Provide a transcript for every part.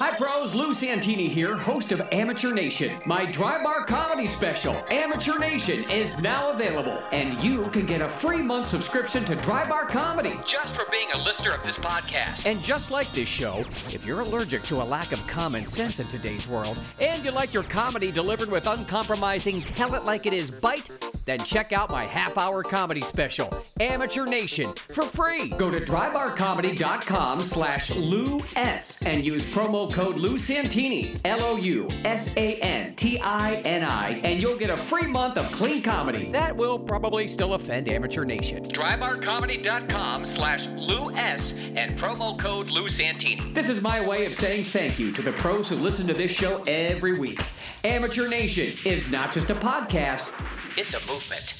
Hi, pros. Lou Santini here, host of Amateur Nation. My dry bar comedy special, Amateur Nation, is now available, and you can get a free month subscription to Dry Bar Comedy just for being a listener of this podcast. And just like this show, if you're allergic to a lack of common sense in today's world, and you like your comedy delivered with uncompromising, tell it like it is bite, then check out my half hour comedy special, Amateur Nation, for free. Go to drybarcomedy.com slash Lou S and use promo code Lou Santini, L O U S A N T I N I, and you'll get a free month of clean comedy. That will probably still offend Amateur Nation. Drybarcomedy.com slash Lou S and promo code Lou Santini. This is my way of saying thank you to the pros who listen to this show every week. Amateur Nation is not just a podcast, it's a movement.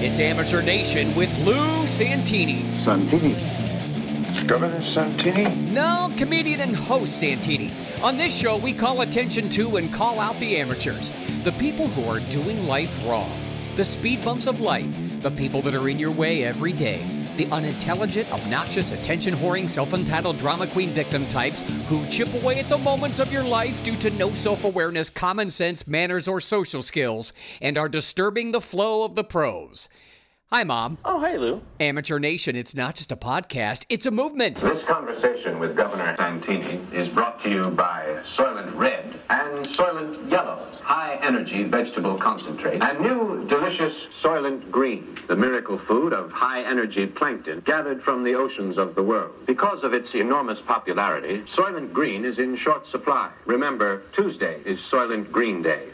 It's Amateur Nation with Lou Santini. Santini. Governor Santini? No, comedian and host Santini. On this show, we call attention to and call out the amateurs, the people who are doing life wrong, the speed bumps of life, the people that are in your way every day, the unintelligent, obnoxious, attention whoring, self entitled drama queen victim types who chip away at the moments of your life due to no self awareness, common sense, manners, or social skills, and are disturbing the flow of the pros. Hi, Mom. Oh, hey, Lou. Amateur Nation, it's not just a podcast, it's a movement. This conversation with Governor Santini is brought to you by Soylent Red and Soylent Yellow, high energy vegetable concentrate, and new delicious Soylent Green, the miracle food of high energy plankton gathered from the oceans of the world. Because of its enormous popularity, Soylent Green is in short supply. Remember, Tuesday is Soylent Green Day.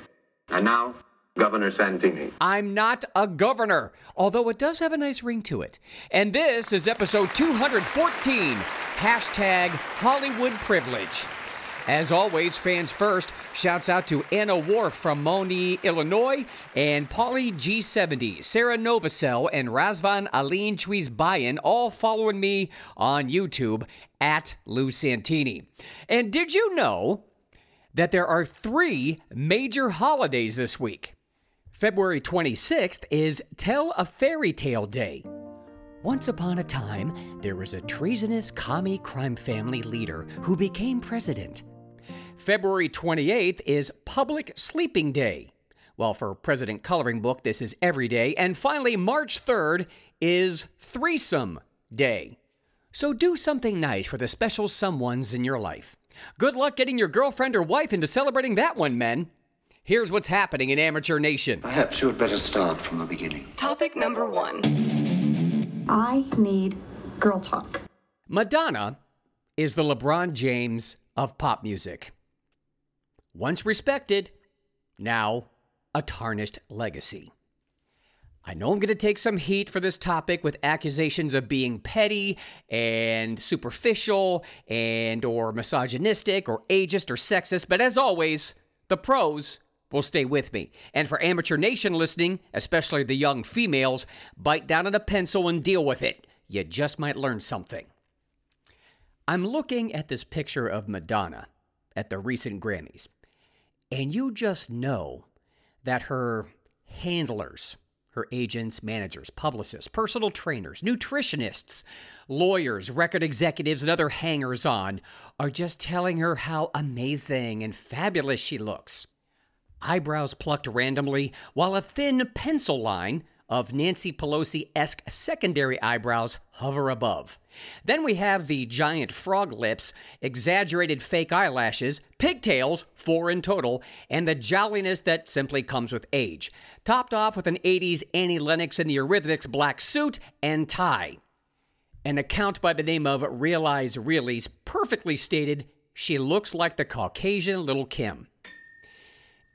And now, Governor Santini. I'm not a governor, although it does have a nice ring to it. And this is episode 214 hashtag Hollywood Privilege. As always, fans first, shouts out to Anna Worf from Monee, Illinois, and Polly G70, Sarah Novacell, and Razvan Aline Chuizbayan, all following me on YouTube at Lou Santini. And did you know that there are three major holidays this week? February 26th is Tell a Fairy Tale Day. Once upon a time, there was a treasonous commie crime family leader who became president. February 28th is Public Sleeping Day. Well, for President Coloring Book, this is every day. And finally, March 3rd is Threesome Day. So do something nice for the special someones in your life. Good luck getting your girlfriend or wife into celebrating that one, men. Here's what's happening in Amateur Nation. Perhaps you had better start from the beginning. Topic number one. I need girl talk. Madonna is the LeBron James of pop music. Once respected, now a tarnished legacy. I know I'm going to take some heat for this topic with accusations of being petty and superficial and or misogynistic or ageist or sexist, but as always, the pros will stay with me. And for Amateur Nation listening, especially the young females, bite down on a pencil and deal with it. You just might learn something. I'm looking at this picture of Madonna at the recent Grammys, and you just know that her handlers, her agents, managers, publicists, personal trainers, nutritionists, lawyers, record executives, and other hangers on are just telling her how amazing and fabulous she looks eyebrows plucked randomly, while a thin pencil line of Nancy Pelosi esque secondary eyebrows hover above. Then we have the giant frog lips, exaggerated fake eyelashes, pigtails, four in total, and the jolliness that simply comes with age, topped off with an 80s Annie Lennox in the Eurythmics black suit and tie. An account by the name of Realize Reallys perfectly stated she looks like the Caucasian Little Kim.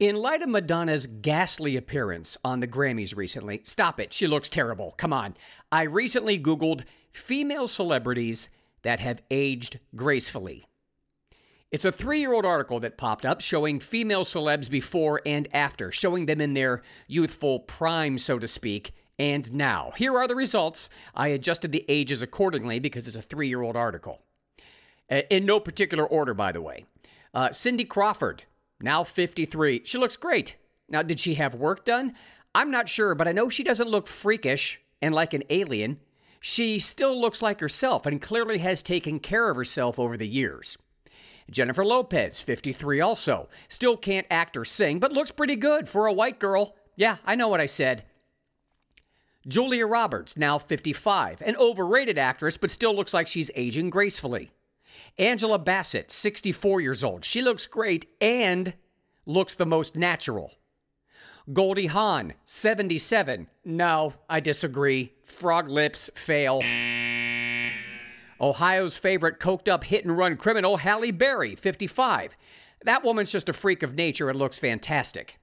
In light of Madonna's ghastly appearance on the Grammys recently, stop it, she looks terrible. Come on. I recently Googled female celebrities that have aged gracefully. It's a three year old article that popped up showing female celebs before and after, showing them in their youthful prime, so to speak, and now. Here are the results. I adjusted the ages accordingly because it's a three year old article. Uh, in no particular order, by the way. Uh, Cindy Crawford, now 53. She looks great. Now, did she have work done? I'm not sure, but I know she doesn't look freakish and like an alien. She still looks like herself and clearly has taken care of herself over the years. Jennifer Lopez, 53 also. Still can't act or sing, but looks pretty good for a white girl. Yeah, I know what I said. Julia Roberts, now 55, an overrated actress, but still looks like she's aging gracefully. Angela Bassett, 64 years old. She looks great and looks the most natural. Goldie Hawn, 77. No, I disagree. Frog lips fail. Ohio's favorite coked up hit and run criminal, Halle Berry, 55. That woman's just a freak of nature and looks fantastic.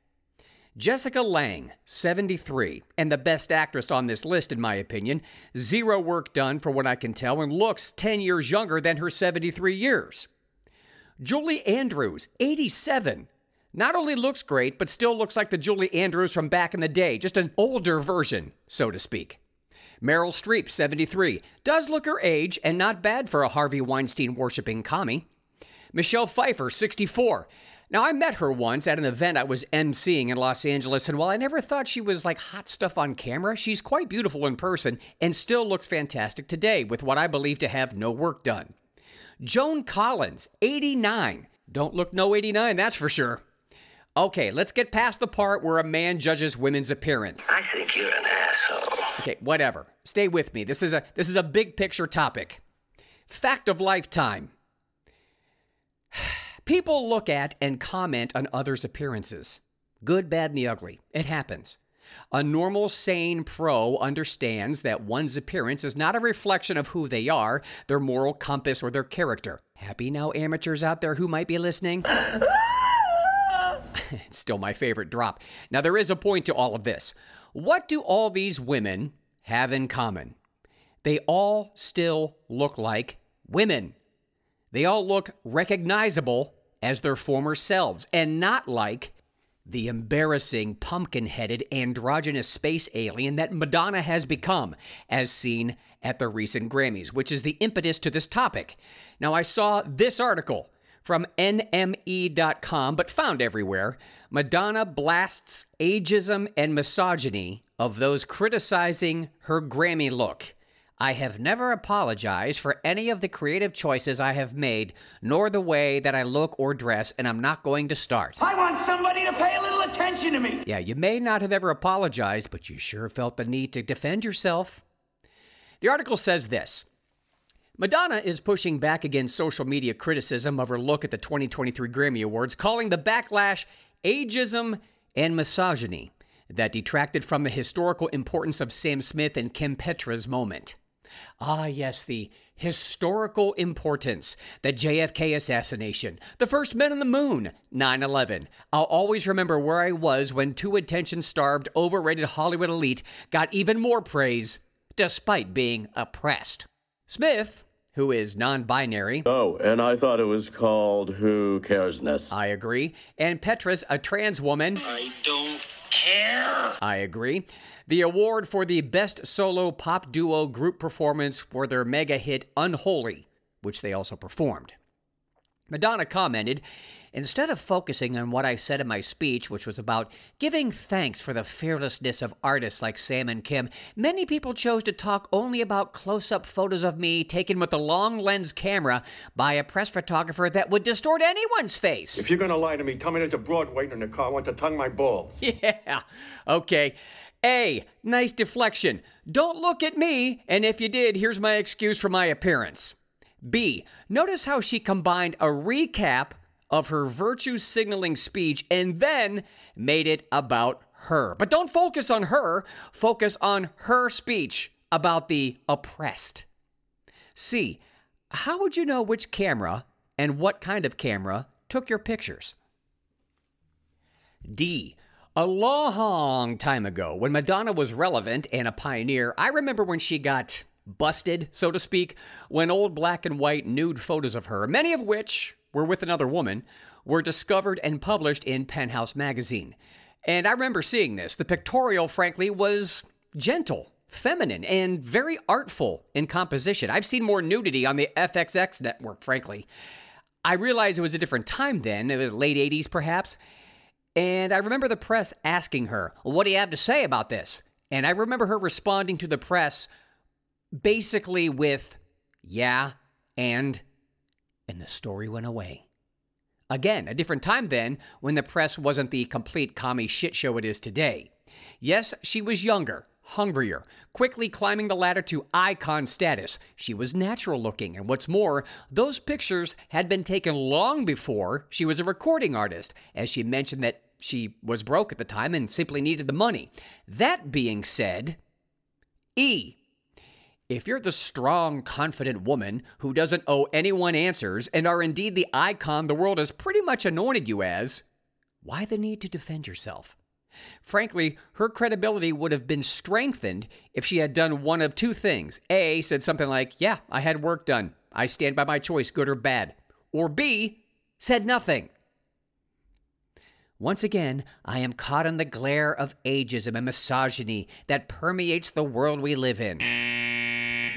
Jessica Lange, 73, and the best actress on this list, in my opinion. Zero work done, for what I can tell, and looks 10 years younger than her 73 years. Julie Andrews, 87. Not only looks great, but still looks like the Julie Andrews from back in the day, just an older version, so to speak. Meryl Streep, 73, does look her age and not bad for a Harvey Weinstein worshipping commie. Michelle Pfeiffer, 64. Now, I met her once at an event I was emceeing in Los Angeles, and while I never thought she was like hot stuff on camera, she's quite beautiful in person and still looks fantastic today with what I believe to have no work done. Joan Collins, 89. Don't look no 89, that's for sure. Okay, let's get past the part where a man judges women's appearance. I think you're an asshole. Okay, whatever. Stay with me. This is a this is a big picture topic. Fact of lifetime. People look at and comment on others' appearances. Good, bad, and the ugly. It happens. A normal, sane pro understands that one's appearance is not a reflection of who they are, their moral compass, or their character. Happy now, amateurs out there who might be listening? still my favorite drop. Now, there is a point to all of this. What do all these women have in common? They all still look like women. They all look recognizable as their former selves and not like the embarrassing, pumpkin headed, androgynous space alien that Madonna has become, as seen at the recent Grammys, which is the impetus to this topic. Now, I saw this article from NME.com, but found everywhere. Madonna blasts ageism and misogyny of those criticizing her Grammy look. I have never apologized for any of the creative choices I have made, nor the way that I look or dress, and I'm not going to start. I want somebody to pay a little attention to me. Yeah, you may not have ever apologized, but you sure felt the need to defend yourself. The article says this Madonna is pushing back against social media criticism of her look at the 2023 Grammy Awards, calling the backlash ageism and misogyny that detracted from the historical importance of Sam Smith and Kim Petras' moment. Ah, yes, the historical importance, the JFK assassination, the first men on the moon, 9 11. I'll always remember where I was when two attention starved, overrated Hollywood elite got even more praise, despite being oppressed. Smith, who is non binary. Oh, and I thought it was called Who Caresness. I agree. And Petras, a trans woman. I don't care. I agree. The award for the Best Solo Pop Duo Group Performance for their mega hit Unholy, which they also performed. Madonna commented, Instead of focusing on what I said in my speech, which was about giving thanks for the fearlessness of artists like Sam and Kim, many people chose to talk only about close up photos of me taken with a long lens camera by a press photographer that would distort anyone's face. If you're gonna lie to me, tell me there's a broad waiting in the car. I want to tongue my balls. Yeah. Okay. A. Nice deflection. Don't look at me, and if you did, here's my excuse for my appearance. B. Notice how she combined a recap of her virtue signaling speech and then made it about her. But don't focus on her, focus on her speech about the oppressed. C. How would you know which camera and what kind of camera took your pictures? D. A long time ago, when Madonna was relevant and a pioneer, I remember when she got busted, so to speak, when old black and white nude photos of her, many of which were with another woman, were discovered and published in Penthouse magazine. And I remember seeing this. The pictorial, frankly, was gentle, feminine, and very artful in composition. I've seen more nudity on the FXX network, frankly. I realized it was a different time then, it was late 80s perhaps. And I remember the press asking her, What do you have to say about this? And I remember her responding to the press basically with, Yeah, and. And the story went away. Again, a different time then when the press wasn't the complete commie shit show it is today. Yes, she was younger, hungrier, quickly climbing the ladder to icon status. She was natural looking, and what's more, those pictures had been taken long before she was a recording artist, as she mentioned that she was broke at the time and simply needed the money. That being said, E. If you're the strong, confident woman who doesn't owe anyone answers and are indeed the icon the world has pretty much anointed you as, why the need to defend yourself? Frankly, her credibility would have been strengthened if she had done one of two things. A, said something like, Yeah, I had work done. I stand by my choice, good or bad. Or B, said nothing. Once again, I am caught in the glare of ageism and misogyny that permeates the world we live in.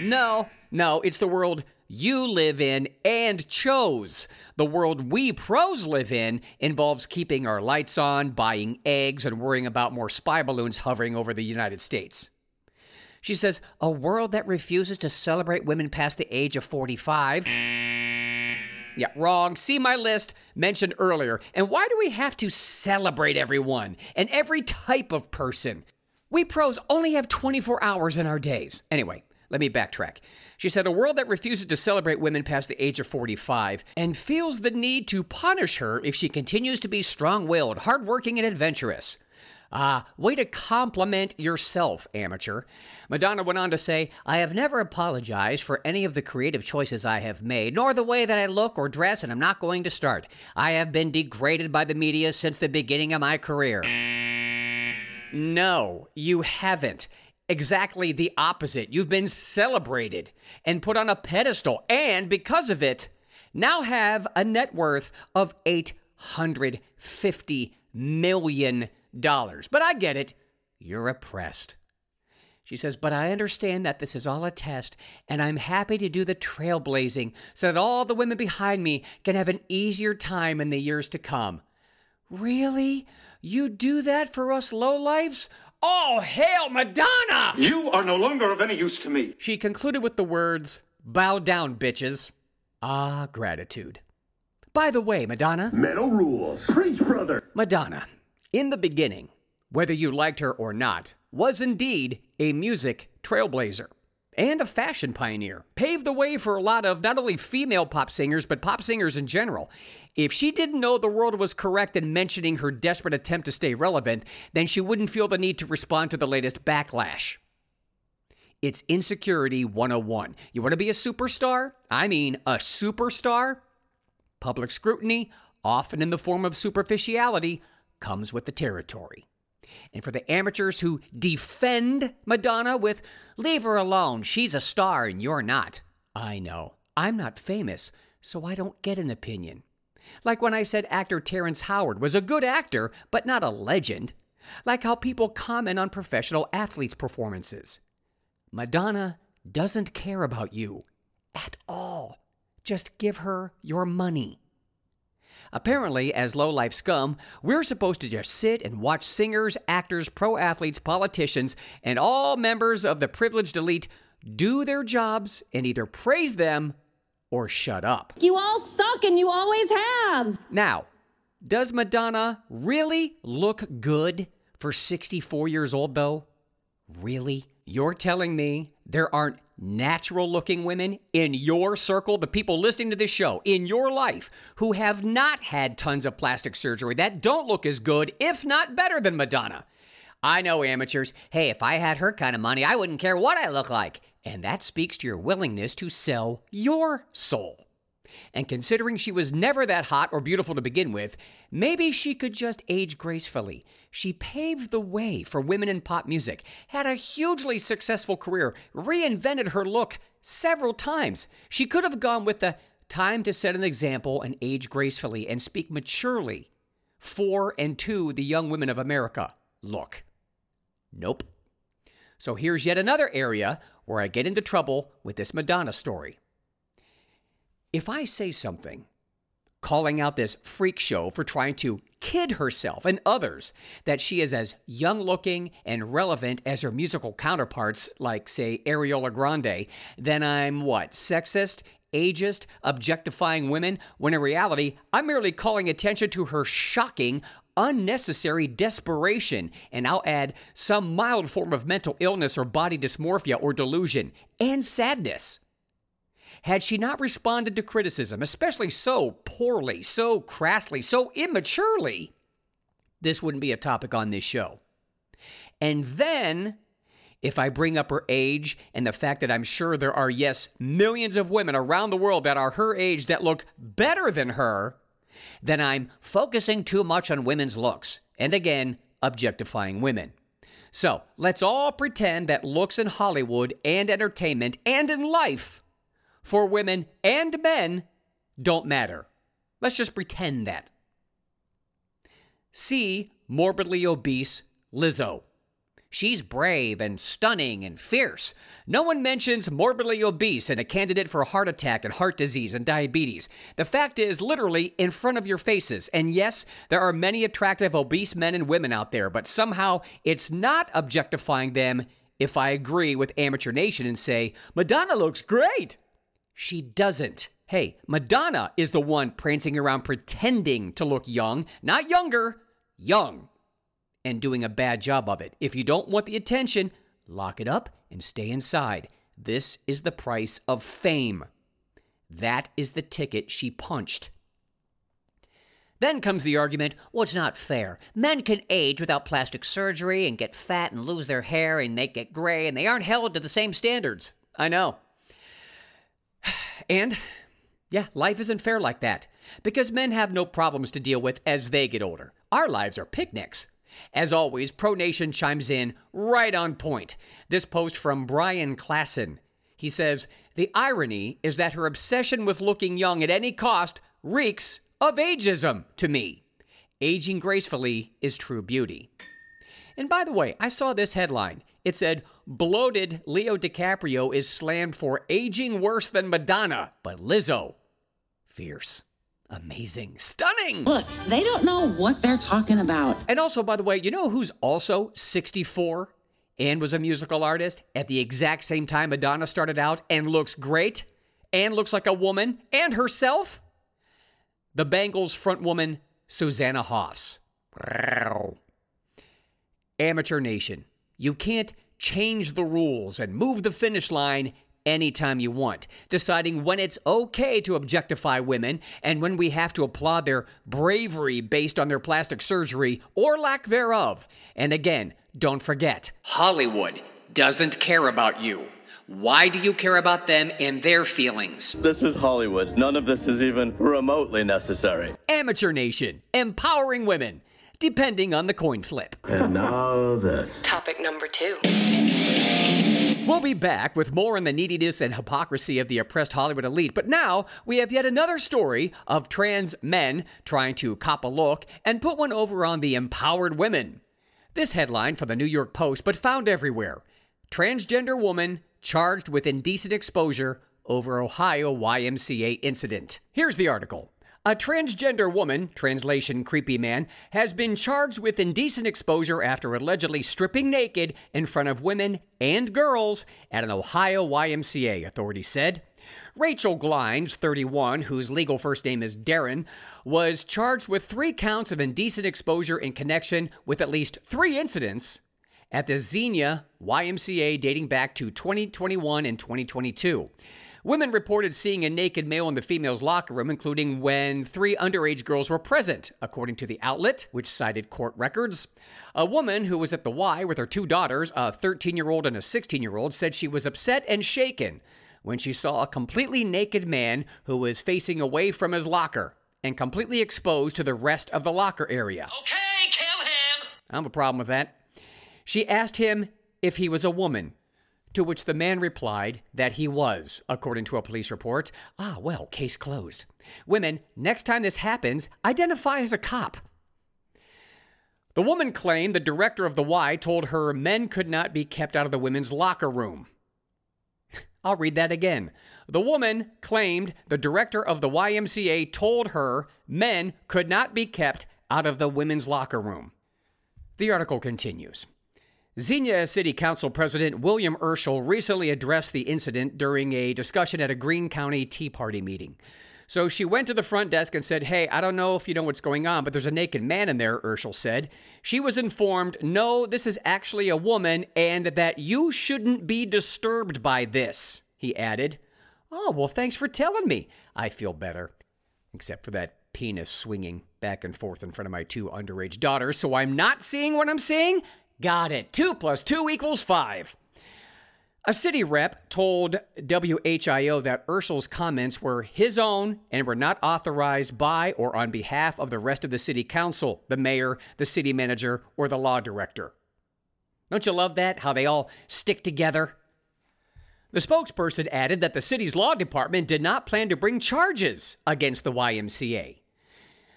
No, no, it's the world you live in and chose. The world we pros live in involves keeping our lights on, buying eggs, and worrying about more spy balloons hovering over the United States. She says, a world that refuses to celebrate women past the age of 45. Yeah, wrong. See my list mentioned earlier. And why do we have to celebrate everyone and every type of person? We pros only have 24 hours in our days. Anyway, let me backtrack. She said, A world that refuses to celebrate women past the age of 45 and feels the need to punish her if she continues to be strong willed, hardworking, and adventurous. Ah, way to compliment yourself, amateur. Madonna went on to say, I have never apologized for any of the creative choices I have made, nor the way that I look or dress, and I'm not going to start. I have been degraded by the media since the beginning of my career. No, you haven't. Exactly the opposite. You've been celebrated and put on a pedestal, and because of it, now have a net worth of $850 million. But I get it. You're oppressed. She says, But I understand that this is all a test, and I'm happy to do the trailblazing so that all the women behind me can have an easier time in the years to come. Really? You do that for us lowlifes? Oh, hail Madonna! You are no longer of any use to me. She concluded with the words, Bow down, bitches. Ah, gratitude. By the way, Madonna. Metal rules. Preach, brother. Madonna, in the beginning, whether you liked her or not, was indeed a music trailblazer and a fashion pioneer. Paved the way for a lot of not only female pop singers, but pop singers in general. If she didn't know the world was correct in mentioning her desperate attempt to stay relevant, then she wouldn't feel the need to respond to the latest backlash. It's Insecurity 101. You want to be a superstar? I mean, a superstar? Public scrutiny, often in the form of superficiality, comes with the territory. And for the amateurs who defend Madonna with, leave her alone, she's a star and you're not. I know. I'm not famous, so I don't get an opinion. Like when I said actor Terrence Howard was a good actor, but not a legend. Like how people comment on professional athletes' performances. Madonna doesn't care about you at all. Just give her your money. Apparently, as low life scum, we're supposed to just sit and watch singers, actors, pro athletes, politicians, and all members of the privileged elite do their jobs and either praise them or shut up. You all suck and you always have. Now, does Madonna really look good for 64 years old, though? Really? You're telling me there aren't natural looking women in your circle, the people listening to this show, in your life, who have not had tons of plastic surgery that don't look as good, if not better than Madonna? I know amateurs. Hey, if I had her kind of money, I wouldn't care what I look like. And that speaks to your willingness to sell your soul. And considering she was never that hot or beautiful to begin with, maybe she could just age gracefully. She paved the way for women in pop music, had a hugely successful career, reinvented her look several times. She could have gone with the time to set an example and age gracefully and speak maturely for and to the young women of America. Look. Nope. So here's yet another area where I get into trouble with this Madonna story. If I say something, calling out this freak show for trying to kid herself and others that she is as young looking and relevant as her musical counterparts, like, say, Ariola Grande, then I'm what? Sexist? Ageist? Objectifying women? When in reality, I'm merely calling attention to her shocking, unnecessary desperation, and I'll add some mild form of mental illness or body dysmorphia or delusion, and sadness. Had she not responded to criticism, especially so poorly, so crassly, so immaturely, this wouldn't be a topic on this show. And then, if I bring up her age and the fact that I'm sure there are, yes, millions of women around the world that are her age that look better than her, then I'm focusing too much on women's looks, and again, objectifying women. So let's all pretend that looks in Hollywood and entertainment and in life for women and men don't matter. Let's just pretend that. See morbidly obese Lizzo. She's brave and stunning and fierce. No one mentions morbidly obese and a candidate for heart attack and heart disease and diabetes. The fact is literally in front of your faces. And yes, there are many attractive obese men and women out there, but somehow it's not objectifying them if I agree with Amateur Nation and say, Madonna looks great. She doesn't. Hey, Madonna is the one prancing around pretending to look young, not younger, young and doing a bad job of it. If you don't want the attention, lock it up and stay inside. This is the price of fame. That is the ticket she punched. Then comes the argument well, it's not fair. Men can age without plastic surgery and get fat and lose their hair and they get gray and they aren't held to the same standards. I know. And, yeah, life isn't fair like that because men have no problems to deal with as they get older. Our lives are picnics. As always, Pro Nation chimes in right on point. This post from Brian Klassen. He says, The irony is that her obsession with looking young at any cost reeks of ageism to me. Aging gracefully is true beauty. And by the way, I saw this headline. It said, Bloated Leo DiCaprio is slammed for aging worse than Madonna, but Lizzo, fierce amazing, stunning. Look, they don't know what they're talking about. And also, by the way, you know who's also 64 and was a musical artist at the exact same time Madonna started out and looks great and looks like a woman and herself? The Bangles frontwoman, Susanna Hoffs. Amateur Nation, you can't change the rules and move the finish line anytime you want, deciding when it's okay to objectify women and when we have to applaud their bravery based on their plastic surgery or lack thereof. And again, don't forget Hollywood doesn't care about you. Why do you care about them and their feelings? This is Hollywood. None of this is even remotely necessary. Amateur Nation, empowering women, depending on the coin flip. And now this. Topic number two. We'll be back with more on the neediness and hypocrisy of the oppressed Hollywood elite, but now we have yet another story of trans men trying to cop a look and put one over on the empowered women. This headline from the New York Post, but found everywhere Transgender woman charged with indecent exposure over Ohio YMCA incident. Here's the article. A transgender woman, translation creepy man, has been charged with indecent exposure after allegedly stripping naked in front of women and girls at an Ohio YMCA, authorities said. Rachel Glines, 31, whose legal first name is Darren, was charged with three counts of indecent exposure in connection with at least three incidents at the Xenia YMCA dating back to 2021 and 2022. Women reported seeing a naked male in the female's locker room, including when three underage girls were present, according to the outlet, which cited court records. A woman who was at the Y with her two daughters, a 13 year old and a 16 year old, said she was upset and shaken when she saw a completely naked man who was facing away from his locker and completely exposed to the rest of the locker area. Okay, kill him! I have a problem with that. She asked him if he was a woman, to which the man replied that he was, according to a police report. Ah, well, case closed. Women, next time this happens, identify as a cop. The woman claimed the director of the Y told her men could not be kept out of the women's locker room. I'll read that again. The woman claimed the director of the YMCA told her men could not be kept out of the women's locker room. The article continues. Xenia City Council President William Urschel recently addressed the incident during a discussion at a Greene County Tea Party meeting. So she went to the front desk and said, Hey, I don't know if you know what's going on, but there's a naked man in there, Urschel said. She was informed, No, this is actually a woman, and that you shouldn't be disturbed by this, he added. Oh, well, thanks for telling me. I feel better. Except for that penis swinging back and forth in front of my two underage daughters, so I'm not seeing what I'm seeing? Got it. Two plus two equals five. A city rep told WHIO that Urschel's comments were his own and were not authorized by or on behalf of the rest of the city council, the mayor, the city manager, or the law director. Don't you love that? How they all stick together? The spokesperson added that the city's law department did not plan to bring charges against the YMCA.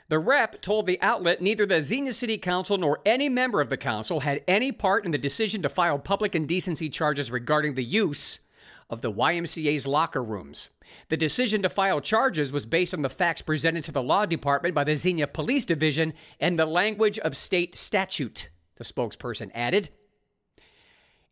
The rep told the outlet neither the Xenia City Council nor any member of the council had any part in the decision to file public indecency charges regarding the use of the YMCA's locker rooms. The decision to file charges was based on the facts presented to the law department by the Xenia Police Division and the language of state statute, the spokesperson added.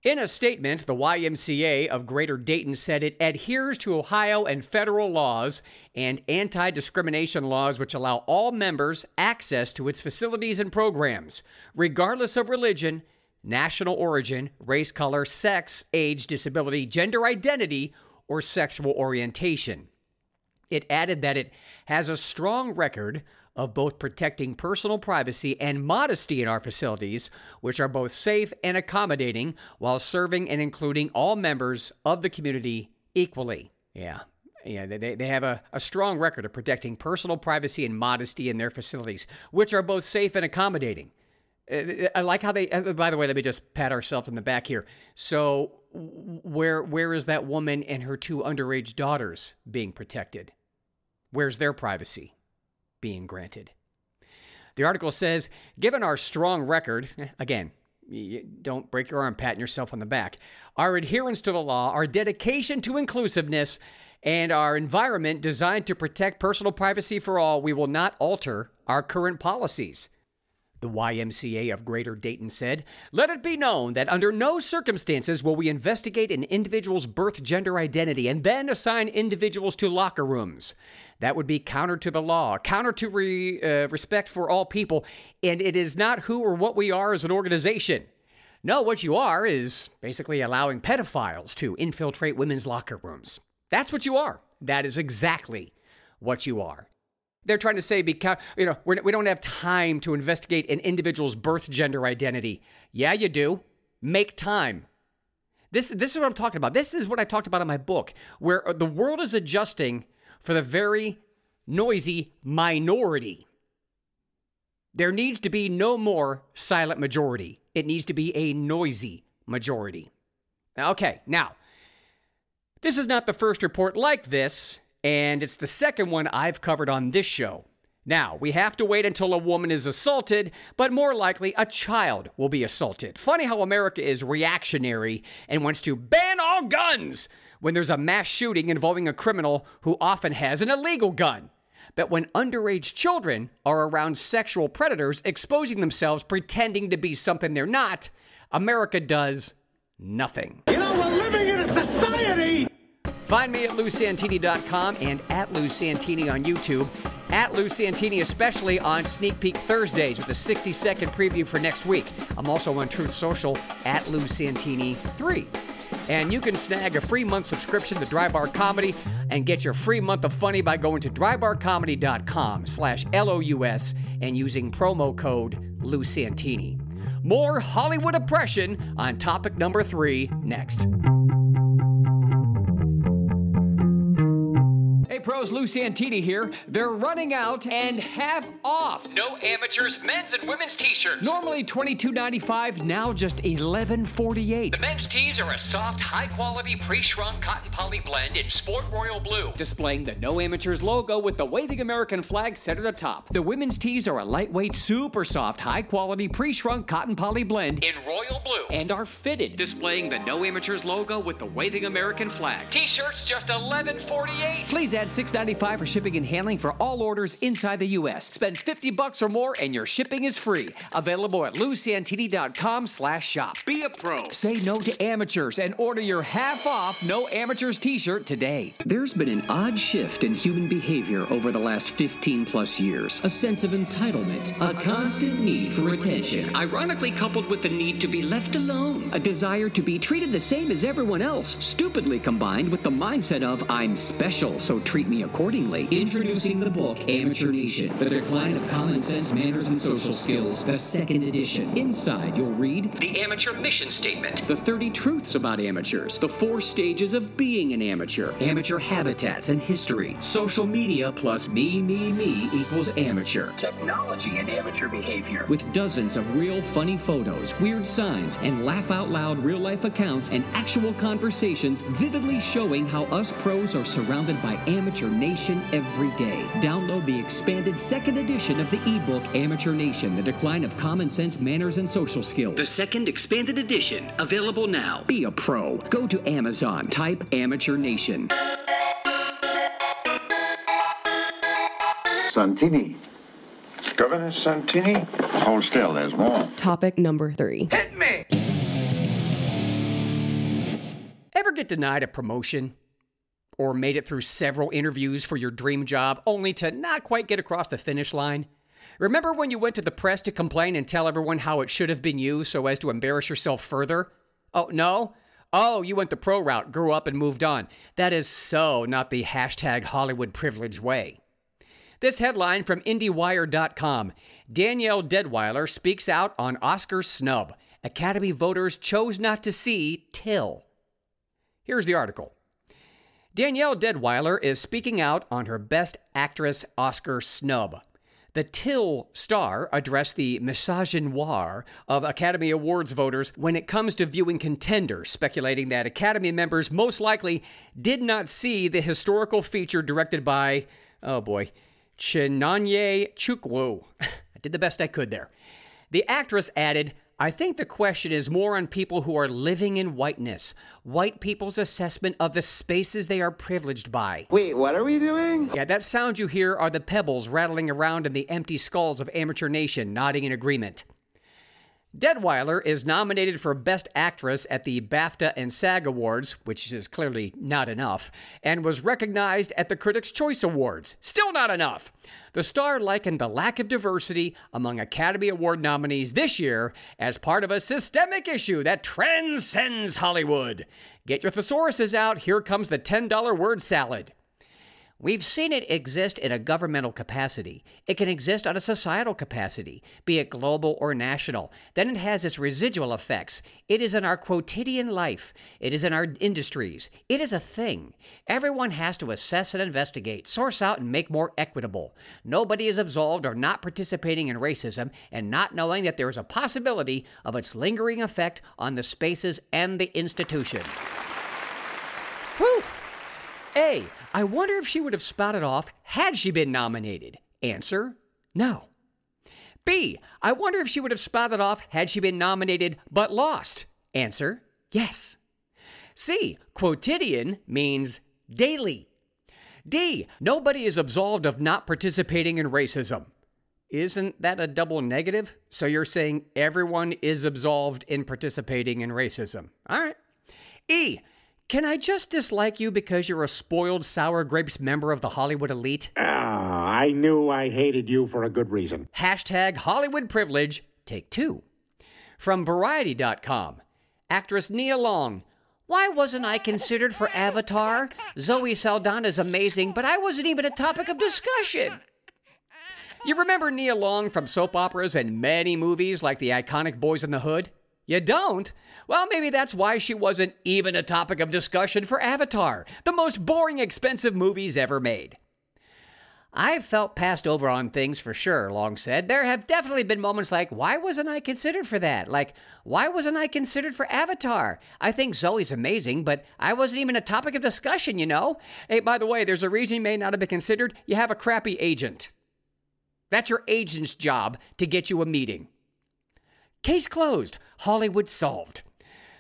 In a statement, the YMCA of Greater Dayton said it adheres to Ohio and federal laws and anti discrimination laws which allow all members access to its facilities and programs, regardless of religion, national origin, race, color, sex, age, disability, gender identity, or sexual orientation. It added that it has a strong record of both protecting personal privacy and modesty in our facilities, which are both safe and accommodating while serving and including all members of the community equally. Yeah. Yeah, they, they have a, a strong record of protecting personal privacy and modesty in their facilities, which are both safe and accommodating. Uh, I like how they. Uh, by the way, let me just pat ourselves in the back here. So, where where is that woman and her two underage daughters being protected? Where's their privacy? Being granted. The article says Given our strong record, again, don't break your arm patting yourself on the back, our adherence to the law, our dedication to inclusiveness, and our environment designed to protect personal privacy for all, we will not alter our current policies. The YMCA of Greater Dayton said, Let it be known that under no circumstances will we investigate an individual's birth gender identity and then assign individuals to locker rooms. That would be counter to the law, counter to re, uh, respect for all people, and it is not who or what we are as an organization. No, what you are is basically allowing pedophiles to infiltrate women's locker rooms. That's what you are. That is exactly what you are. They're trying to say because you know we're, we don't have time to investigate an individual's birth gender identity. Yeah, you do. Make time. This this is what I'm talking about. This is what I talked about in my book, where uh, the world is adjusting for the very noisy minority. There needs to be no more silent majority. It needs to be a noisy majority. Okay, now, this is not the first report like this and it's the second one I've covered on this show. Now, we have to wait until a woman is assaulted, but more likely a child will be assaulted. Funny how America is reactionary and wants to ban all guns when there's a mass shooting involving a criminal who often has an illegal gun. But when underage children are around sexual predators exposing themselves pretending to be something they're not, America does nothing. You know, we're living in a society Find me at lousantini.com and at lousantini on YouTube. At Lou Santini, especially on Sneak Peek Thursdays with a 60 second preview for next week. I'm also on Truth Social at Lou Santini 3. And you can snag a free month subscription to Drybar Comedy and get your free month of funny by going to drybarcomedy.com slash L-O-U-S and using promo code Lou Santini. More Hollywood oppression on topic number three next. Hey pros, Lou Santini here. They're running out and half off. No amateurs, men's and women's t-shirts. Normally $22.95, now just $11.48. The men's tees are a soft, high-quality pre-shrunk cotton poly blend in sport royal blue, displaying the No Amateurs logo with the waving American flag set at the top. The women's tees are a lightweight, super soft, high-quality pre-shrunk cotton poly blend in royal blue and are fitted, displaying the No Amateurs logo with the waving American flag. T-shirts just $11.48. Please add $6.95 for shipping and handling for all orders inside the U.S. Spend 50 bucks or more and your shipping is free. Available at lousantini.com slash shop. Be a pro. Say no to amateurs and order your half off No Amateurs t-shirt today. There's been an odd shift in human behavior over the last 15 plus years. A sense of entitlement, a constant need for attention, ironically coupled with the need to be left alone, a desire to be treated the same as everyone else, stupidly combined with the mindset of I'm special, so treat me accordingly. Introducing the book Amateur Nation: The Decline of Common Sense, Manners, and Social Skills, the second edition. Inside, you'll read the amateur mission statement, the 30 truths about amateurs, the four stages of being an amateur, amateur habitats and history, social media plus me, me, me equals amateur, technology and amateur behavior, with dozens of real funny photos, weird signs, and laugh out loud real life accounts and actual conversations vividly showing how us pros are surrounded by amateur nation every day. Download the expanded second edition of the ebook Amateur Nation: The Decline of Common Sense, Manners, and Social Skills. The second expanded edition, available now. Be a pro. Go to Amazon. Type Amateur Nation. Santini. Governor Santini? Hold still, there's more. Topic number three. Hit me! Ever get denied a promotion? Or made it through several interviews for your dream job only to not quite get across the finish line? Remember when you went to the press to complain and tell everyone how it should have been you so as to embarrass yourself further? Oh, no? Oh, you went the pro route, grew up, and moved on. That is so not the hashtag Hollywood privilege way. This headline from IndieWire.com Danielle Deadwyler speaks out on Oscar snub. Academy voters chose not to see Till. Here's the article. Danielle Deadwyler is speaking out on her Best Actress Oscar snub. The Till star addressed the misogynoir of Academy Awards voters when it comes to viewing contenders, speculating that Academy members most likely did not see the historical feature directed by, oh boy, Chinonye Chukwu. I did the best I could there. The actress added, I think the question is more on people who are living in whiteness, white people's assessment of the spaces they are privileged by. Wait, what are we doing? Yeah, that sound you hear are the pebbles rattling around in the empty skulls of Amateur Nation nodding in agreement. Deadwyler is nominated for Best Actress at the BAFTA and SAG Awards, which is clearly not enough, and was recognized at the Critics' Choice Awards. Still not enough. The star likened the lack of diversity among Academy Award nominees this year as part of a systemic issue that transcends Hollywood. Get your thesauruses out. Here comes the $10 word salad. We've seen it exist in a governmental capacity. It can exist on a societal capacity, be it global or national. Then it has its residual effects. It is in our quotidian life. It is in our industries. It is a thing. Everyone has to assess and investigate, source out, and make more equitable. Nobody is absolved of not participating in racism and not knowing that there is a possibility of its lingering effect on the spaces and the institution. Whew! A. I wonder if she would have spouted off had she been nominated. Answer No. B. I wonder if she would have spouted off had she been nominated but lost. Answer Yes. C. Quotidian means daily. D. Nobody is absolved of not participating in racism. Isn't that a double negative? So you're saying everyone is absolved in participating in racism. All right. E. Can I just dislike you because you're a spoiled sour grapes member of the Hollywood elite? Ah, I knew I hated you for a good reason. Hashtag Hollywood privilege, take two. From Variety.com, actress Nia Long. Why wasn't I considered for Avatar? Zoe Saldana's amazing, but I wasn't even a topic of discussion. You remember Nia Long from soap operas and many movies like the iconic Boys in the Hood? You don't? Well, maybe that's why she wasn't even a topic of discussion for Avatar, the most boring, expensive movies ever made. I've felt passed over on things for sure, Long said. There have definitely been moments like, why wasn't I considered for that? Like, why wasn't I considered for Avatar? I think Zoe's amazing, but I wasn't even a topic of discussion, you know? Hey, by the way, there's a reason you may not have been considered. You have a crappy agent. That's your agent's job to get you a meeting. Case closed. Hollywood solved.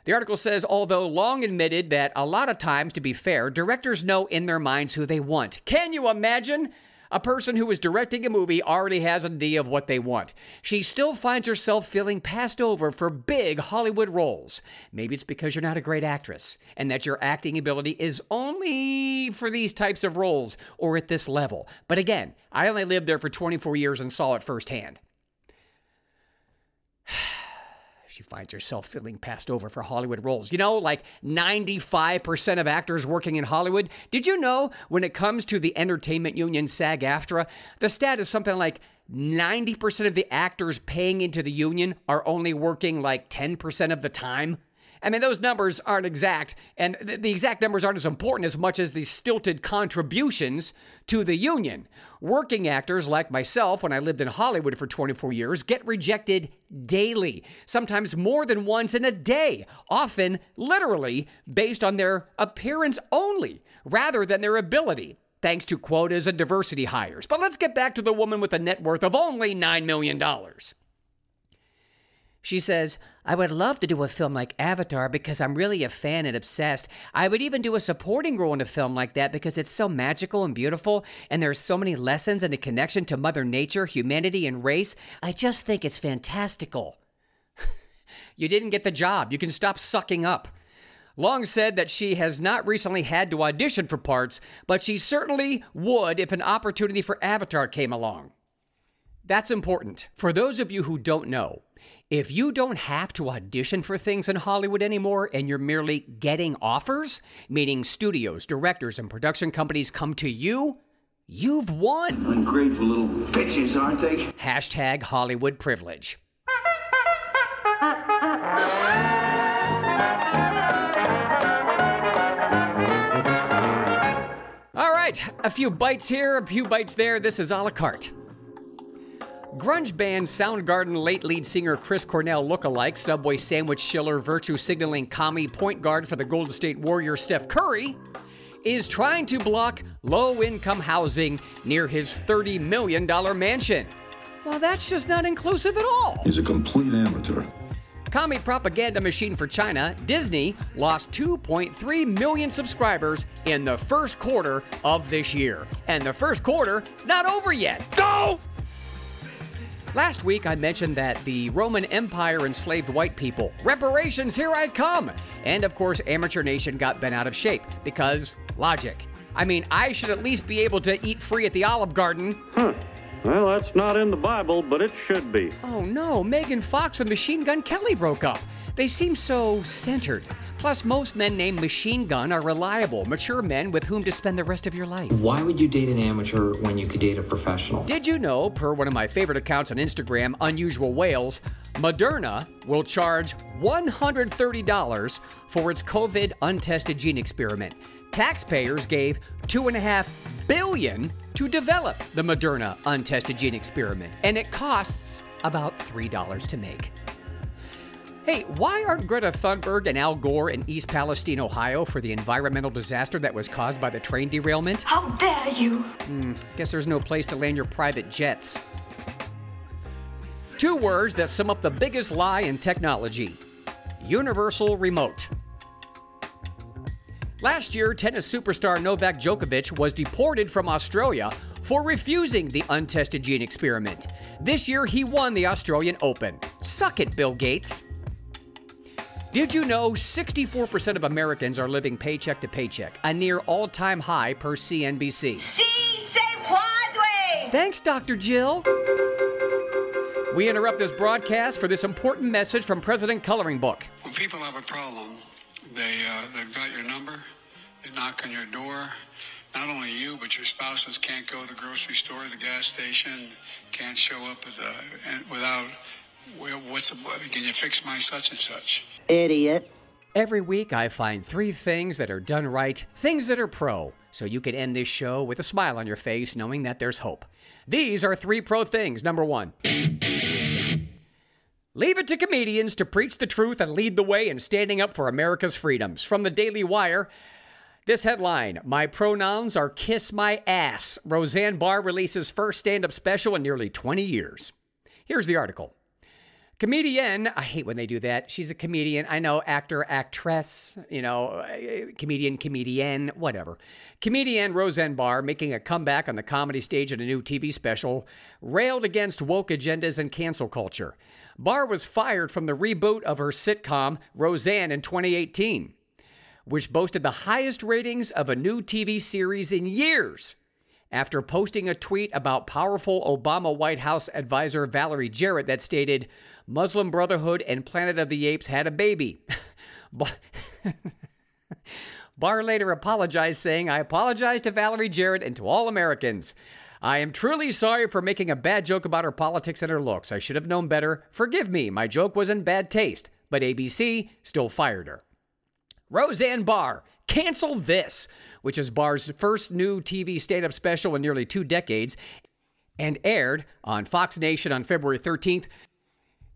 The article says, although Long admitted that a lot of times, to be fair, directors know in their minds who they want. Can you imagine? A person who is directing a movie already has an idea of what they want. She still finds herself feeling passed over for big Hollywood roles. Maybe it's because you're not a great actress and that your acting ability is only for these types of roles or at this level. But again, I only lived there for 24 years and saw it firsthand. she finds herself feeling passed over for Hollywood roles. You know, like 95% of actors working in Hollywood. Did you know when it comes to the entertainment union SAG AFTRA, the stat is something like 90% of the actors paying into the union are only working like 10% of the time? I mean, those numbers aren't exact, and the exact numbers aren't as important as much as the stilted contributions to the union. Working actors like myself, when I lived in Hollywood for 24 years, get rejected daily, sometimes more than once in a day, often literally based on their appearance only rather than their ability thanks to quotas and diversity hires. But let's get back to the woman with a net worth of only $9 million. She says, I would love to do a film like Avatar because I'm really a fan and obsessed. I would even do a supporting role in a film like that because it's so magical and beautiful, and there's so many lessons and a connection to Mother Nature, humanity, and race. I just think it's fantastical. you didn't get the job. You can stop sucking up. Long said that she has not recently had to audition for parts, but she certainly would if an opportunity for Avatar came along. That's important. For those of you who don't know, if you don't have to audition for things in Hollywood anymore and you're merely getting offers, meaning studios, directors, and production companies come to you, you've won. Ungrateful little bitches, aren't they? Hashtag Hollywood privilege. All right, a few bites here, a few bites there. This is a la carte. Grunge band Soundgarden late lead singer Chris Cornell lookalike, Subway sandwich shiller, virtue signaling commie point guard for the Golden State Warriors Steph Curry, is trying to block low income housing near his $30 million mansion. Well, that's just not inclusive at all. He's a complete amateur. Commie propaganda machine for China, Disney lost 2.3 million subscribers in the first quarter of this year. And the first quarter not over yet. Go! Last week, I mentioned that the Roman Empire enslaved white people. Reparations, here I come! And of course, Amateur Nation got bent out of shape because logic. I mean, I should at least be able to eat free at the Olive Garden. Huh. Well, that's not in the Bible, but it should be. Oh no, Megan Fox and Machine Gun Kelly broke up. They seem so centered. Plus, most men named Machine Gun are reliable, mature men with whom to spend the rest of your life. Why would you date an amateur when you could date a professional? Did you know, per one of my favorite accounts on Instagram, Unusual Whales, Moderna will charge $130 for its COVID untested gene experiment. Taxpayers gave two and a half billion to develop the Moderna untested gene experiment, and it costs about $3 to make. Hey, why aren't Greta Thunberg and Al Gore in East Palestine, Ohio for the environmental disaster that was caused by the train derailment? How dare you! Hmm, guess there's no place to land your private jets. Two words that sum up the biggest lie in technology universal remote. Last year, tennis superstar Novak Djokovic was deported from Australia for refusing the untested gene experiment. This year, he won the Australian Open. Suck it, Bill Gates. Did you know 64% of Americans are living paycheck to paycheck, a near all time high per CNBC? Thanks, Dr. Jill. We interrupt this broadcast for this important message from President Coloring Book. When people have a problem, they, uh, they've got your number, they knock on your door. Not only you, but your spouses can't go to the grocery store, the gas station, can't show up the, without well, what's the, can you fix my such and such? Idiot. Every week, I find three things that are done right, things that are pro, so you can end this show with a smile on your face knowing that there's hope. These are three pro things. Number one. Leave it to comedians to preach the truth and lead the way in standing up for America's freedoms. From the Daily Wire, this headline My pronouns are kiss my ass. Roseanne Barr releases first stand up special in nearly 20 years. Here's the article. Comedian, I hate when they do that. She's a comedian. I know, actor, actress, you know, comedian, comedian, whatever. Comedian Roseanne Barr, making a comeback on the comedy stage in a new TV special, railed against woke agendas and cancel culture. Barr was fired from the reboot of her sitcom, Roseanne, in 2018, which boasted the highest ratings of a new TV series in years after posting a tweet about powerful Obama White House advisor Valerie Jarrett that stated, Muslim Brotherhood and Planet of the Apes had a baby. Barr later apologized, saying, I apologize to Valerie Jarrett and to all Americans. I am truly sorry for making a bad joke about her politics and her looks. I should have known better. Forgive me, my joke was in bad taste, but ABC still fired her. Roseanne Barr, cancel this, which is Barr's first new TV stand up special in nearly two decades and aired on Fox Nation on February 13th,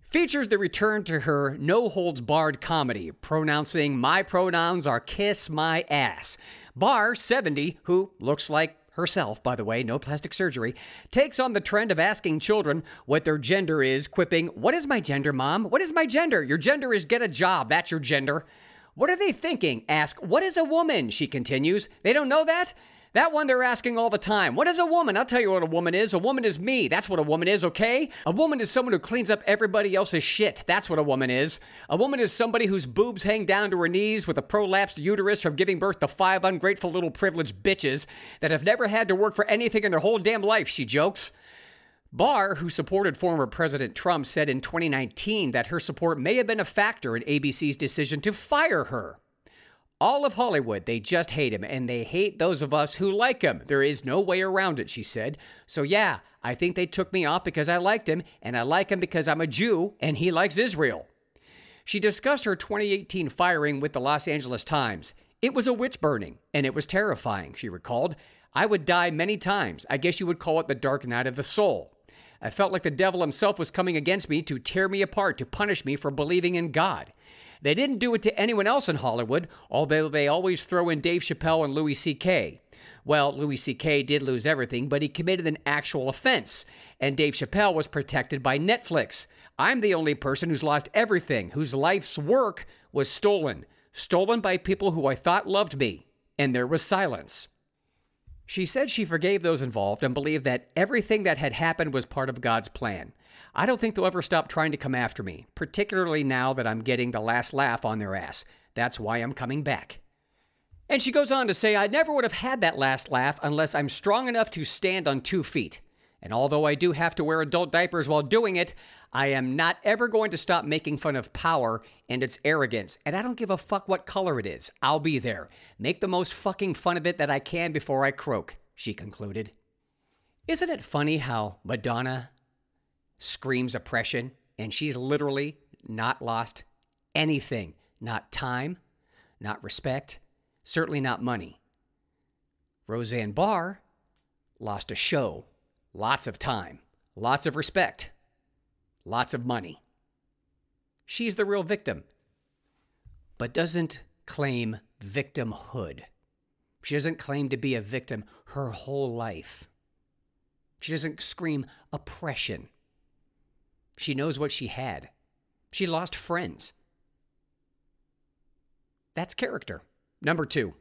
features the return to her no holds barred comedy, pronouncing my pronouns are kiss my ass. Barr, 70, who looks like herself, by the way, no plastic surgery, takes on the trend of asking children what their gender is, quipping, What is my gender, mom? What is my gender? Your gender is get a job. That's your gender. What are they thinking? Ask, What is a woman? She continues. They don't know that? That one they're asking all the time. What is a woman? I'll tell you what a woman is. A woman is me. That's what a woman is, okay? A woman is someone who cleans up everybody else's shit. That's what a woman is. A woman is somebody whose boobs hang down to her knees with a prolapsed uterus from giving birth to five ungrateful little privileged bitches that have never had to work for anything in their whole damn life, she jokes. Barr, who supported former President Trump, said in 2019 that her support may have been a factor in ABC's decision to fire her. All of Hollywood, they just hate him, and they hate those of us who like him. There is no way around it, she said. So, yeah, I think they took me off because I liked him, and I like him because I'm a Jew, and he likes Israel. She discussed her 2018 firing with the Los Angeles Times. It was a witch burning, and it was terrifying, she recalled. I would die many times. I guess you would call it the dark night of the soul. I felt like the devil himself was coming against me to tear me apart, to punish me for believing in God. They didn't do it to anyone else in Hollywood, although they always throw in Dave Chappelle and Louis C.K. Well, Louis C.K. did lose everything, but he committed an actual offense, and Dave Chappelle was protected by Netflix. I'm the only person who's lost everything, whose life's work was stolen, stolen by people who I thought loved me, and there was silence. She said she forgave those involved and believed that everything that had happened was part of God's plan. I don't think they'll ever stop trying to come after me, particularly now that I'm getting the last laugh on their ass. That's why I'm coming back. And she goes on to say, I never would have had that last laugh unless I'm strong enough to stand on two feet. And although I do have to wear adult diapers while doing it, I am not ever going to stop making fun of power and its arrogance. And I don't give a fuck what color it is. I'll be there. Make the most fucking fun of it that I can before I croak, she concluded. Isn't it funny how Madonna screams oppression, and she's literally not lost anything not time, not respect, certainly not money. Roseanne Barr lost a show, lots of time, lots of respect, lots of money. She's the real victim, but doesn't claim victimhood. She doesn't claim to be a victim her whole life. She doesn't scream oppression. She knows what she had. She lost friends. That's character. Number two.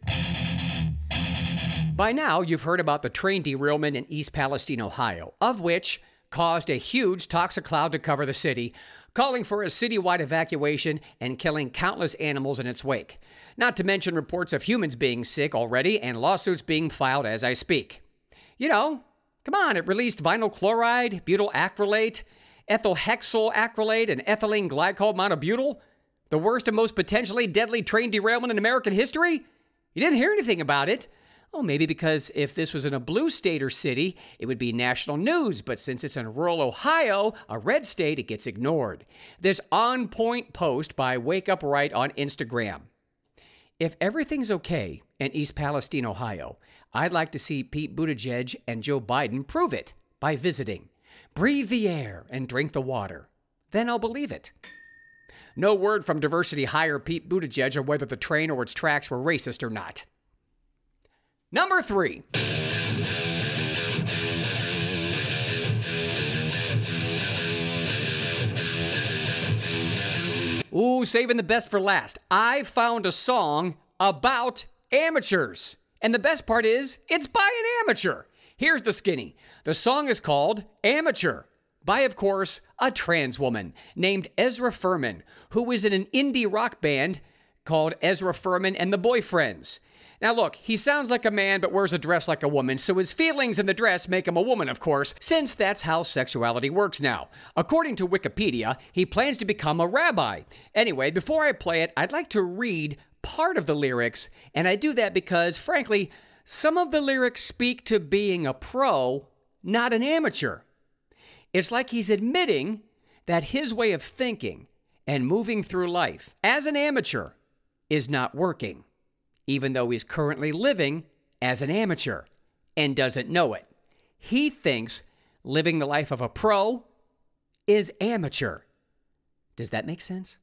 By now, you've heard about the train derailment in East Palestine, Ohio, of which caused a huge toxic cloud to cover the city, calling for a citywide evacuation and killing countless animals in its wake. Not to mention reports of humans being sick already and lawsuits being filed as I speak. You know, come on, it released vinyl chloride, butyl acrylate, ethyl hexyl acrylate, and ethylene glycol monobutyl? The worst and most potentially deadly train derailment in American history? You didn't hear anything about it. Oh, maybe because if this was in a blue state or city, it would be national news, but since it's in rural Ohio, a red state, it gets ignored. This on point post by Wake Up Right on Instagram. If everything's okay in East Palestine, Ohio, I'd like to see Pete Buttigieg and Joe Biden prove it by visiting. Breathe the air and drink the water. Then I'll believe it. No word from diversity hire Pete Buttigieg on whether the train or its tracks were racist or not. Number three. Ooh, saving the best for last. I found a song about amateurs. And the best part is, it's by an amateur. Here's the skinny. The song is called Amateur by, of course, a trans woman named Ezra Furman, who is in an indie rock band called Ezra Furman and the Boyfriends. Now, look, he sounds like a man but wears a dress like a woman, so his feelings in the dress make him a woman, of course, since that's how sexuality works now. According to Wikipedia, he plans to become a rabbi. Anyway, before I play it, I'd like to read part of the lyrics, and I do that because, frankly, some of the lyrics speak to being a pro, not an amateur. It's like he's admitting that his way of thinking and moving through life as an amateur is not working even though he's currently living as an amateur and doesn't know it. He thinks living the life of a pro is amateur. Does that make sense?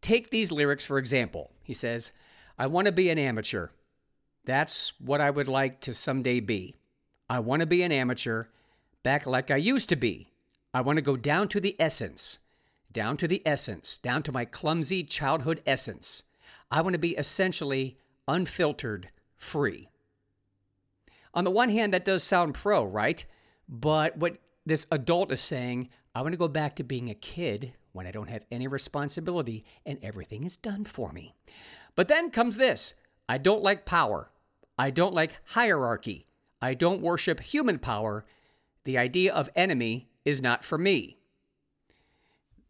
Take these lyrics for example. He says, I want to be an amateur. That's what I would like to someday be. I want to be an amateur back like I used to be. I want to go down to the essence, down to the essence, down to my clumsy childhood essence. I want to be essentially unfiltered, free. On the one hand, that does sound pro, right? But what this adult is saying, I want to go back to being a kid when I don't have any responsibility and everything is done for me. But then comes this I don't like power. I don't like hierarchy. I don't worship human power. The idea of enemy is not for me.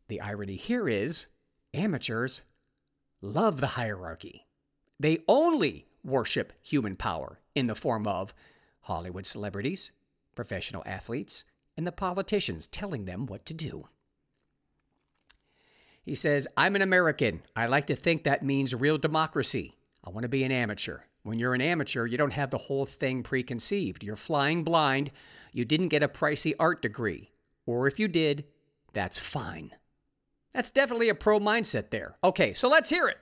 The irony here is amateurs love the hierarchy. They only worship human power in the form of Hollywood celebrities, professional athletes, and the politicians telling them what to do. He says, I'm an American. I like to think that means real democracy. I want to be an amateur. When you're an amateur, you don't have the whole thing preconceived. You're flying blind. You didn't get a pricey art degree. Or if you did, that's fine. That's definitely a pro mindset there. Okay, so let's hear it.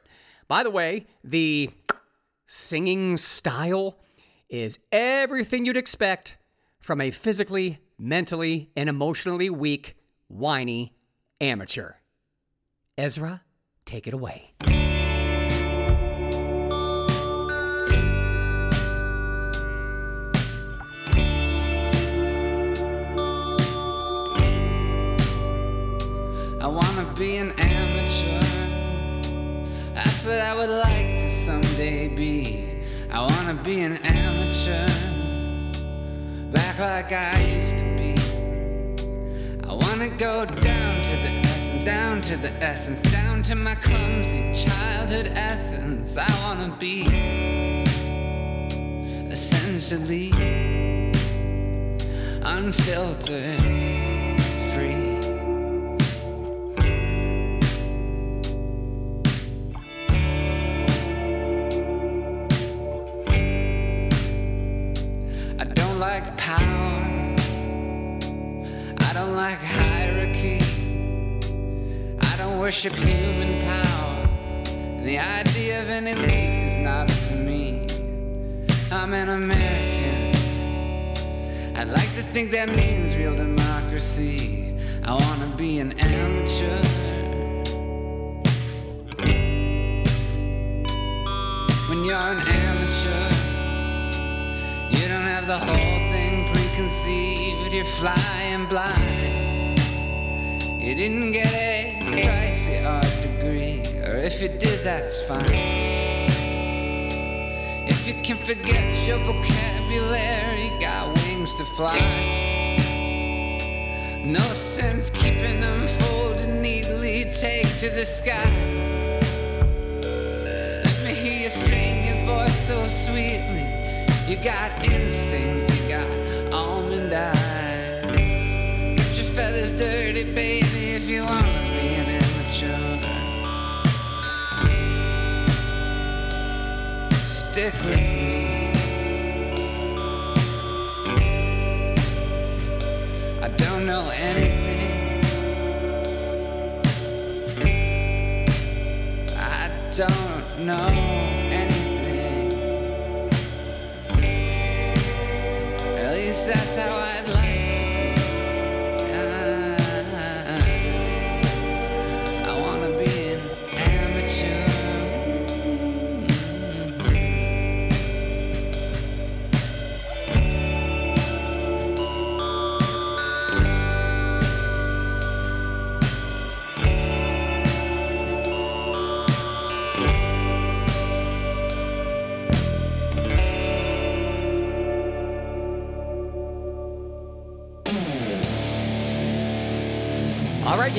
By the way, the singing style is everything you'd expect from a physically, mentally, and emotionally weak, whiny amateur. Ezra, take it away. Be an. That's what I would like to someday be. I wanna be an amateur. Back like I used to be. I wanna go down to the essence, down to the essence, down to my clumsy childhood essence. I wanna be essentially unfiltered, worship human power. And the idea of an elite is not for me. I'm an American. I'd like to think that means real democracy. I wanna be an amateur. When you're an amateur, you don't have the whole thing preconceived. You're flying blind. You didn't get a pricey art degree, or if you did, that's fine. If you can forget your vocabulary, got wings to fly. No sense keeping them folded neatly. Take to the sky. Let me hear you strain your voice so sweetly. You You got instinct, Stick with me. I don't know anything. I don't know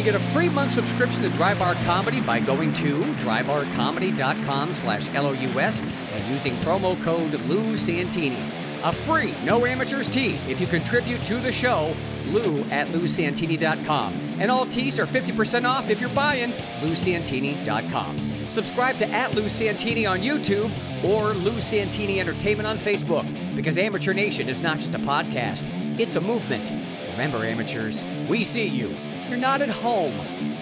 get a free month subscription to Dry Bar Comedy by going to drybarcomedy.com slash LOUS and using promo code Lou Santini. A free No Amateurs tee if you contribute to the show, lou at lousantini.com. And all tees are 50% off if you're buying lousantini.com. Subscribe to at Lou Santini on YouTube or Lou Santini Entertainment on Facebook because Amateur Nation is not just a podcast, it's a movement. Remember, amateurs, we see you. You're not at home.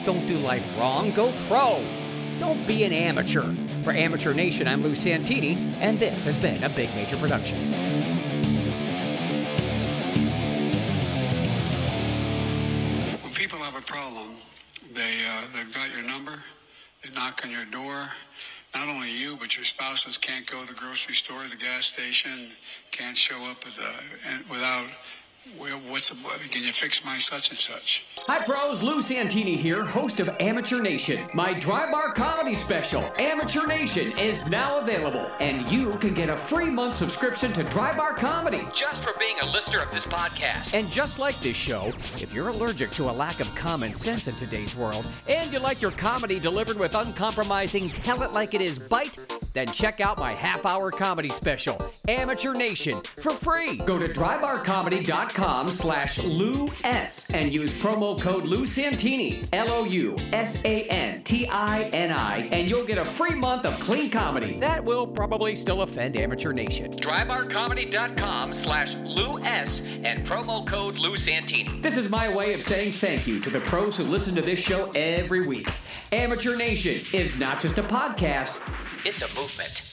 Don't do life wrong. Go pro. Don't be an amateur. For Amateur Nation, I'm Lou Santini, and this has been a Big Major production. When people have a problem, they uh, they've got your number. They knock on your door. Not only you, but your spouses can't go to the grocery store, the gas station, can't show up a, without. Well, what's the, can you fix my such and such? Hi, pros. Lou Santini here, host of Amateur Nation. My dry bar comedy special, Amateur Nation, is now available, and you can get a free month subscription to Dry Bar Comedy just for being a listener of this podcast. And just like this show, if you're allergic to a lack of common sense in today's world, and you like your comedy delivered with uncompromising, tell it like it is bite, then check out my half hour comedy special, Amateur Nation, for free. Go to drybarcomedy.com slash Lou S and use promo code Lou Santini, L O U S A N T I N I, and you'll get a free month of clean comedy. That will probably still offend Amateur Nation. Drybarcomedy.com slash Lou S and promo code Lou Santini. This is my way of saying thank you to the pros who listen to this show every week. Amateur Nation is not just a podcast, it's a movement.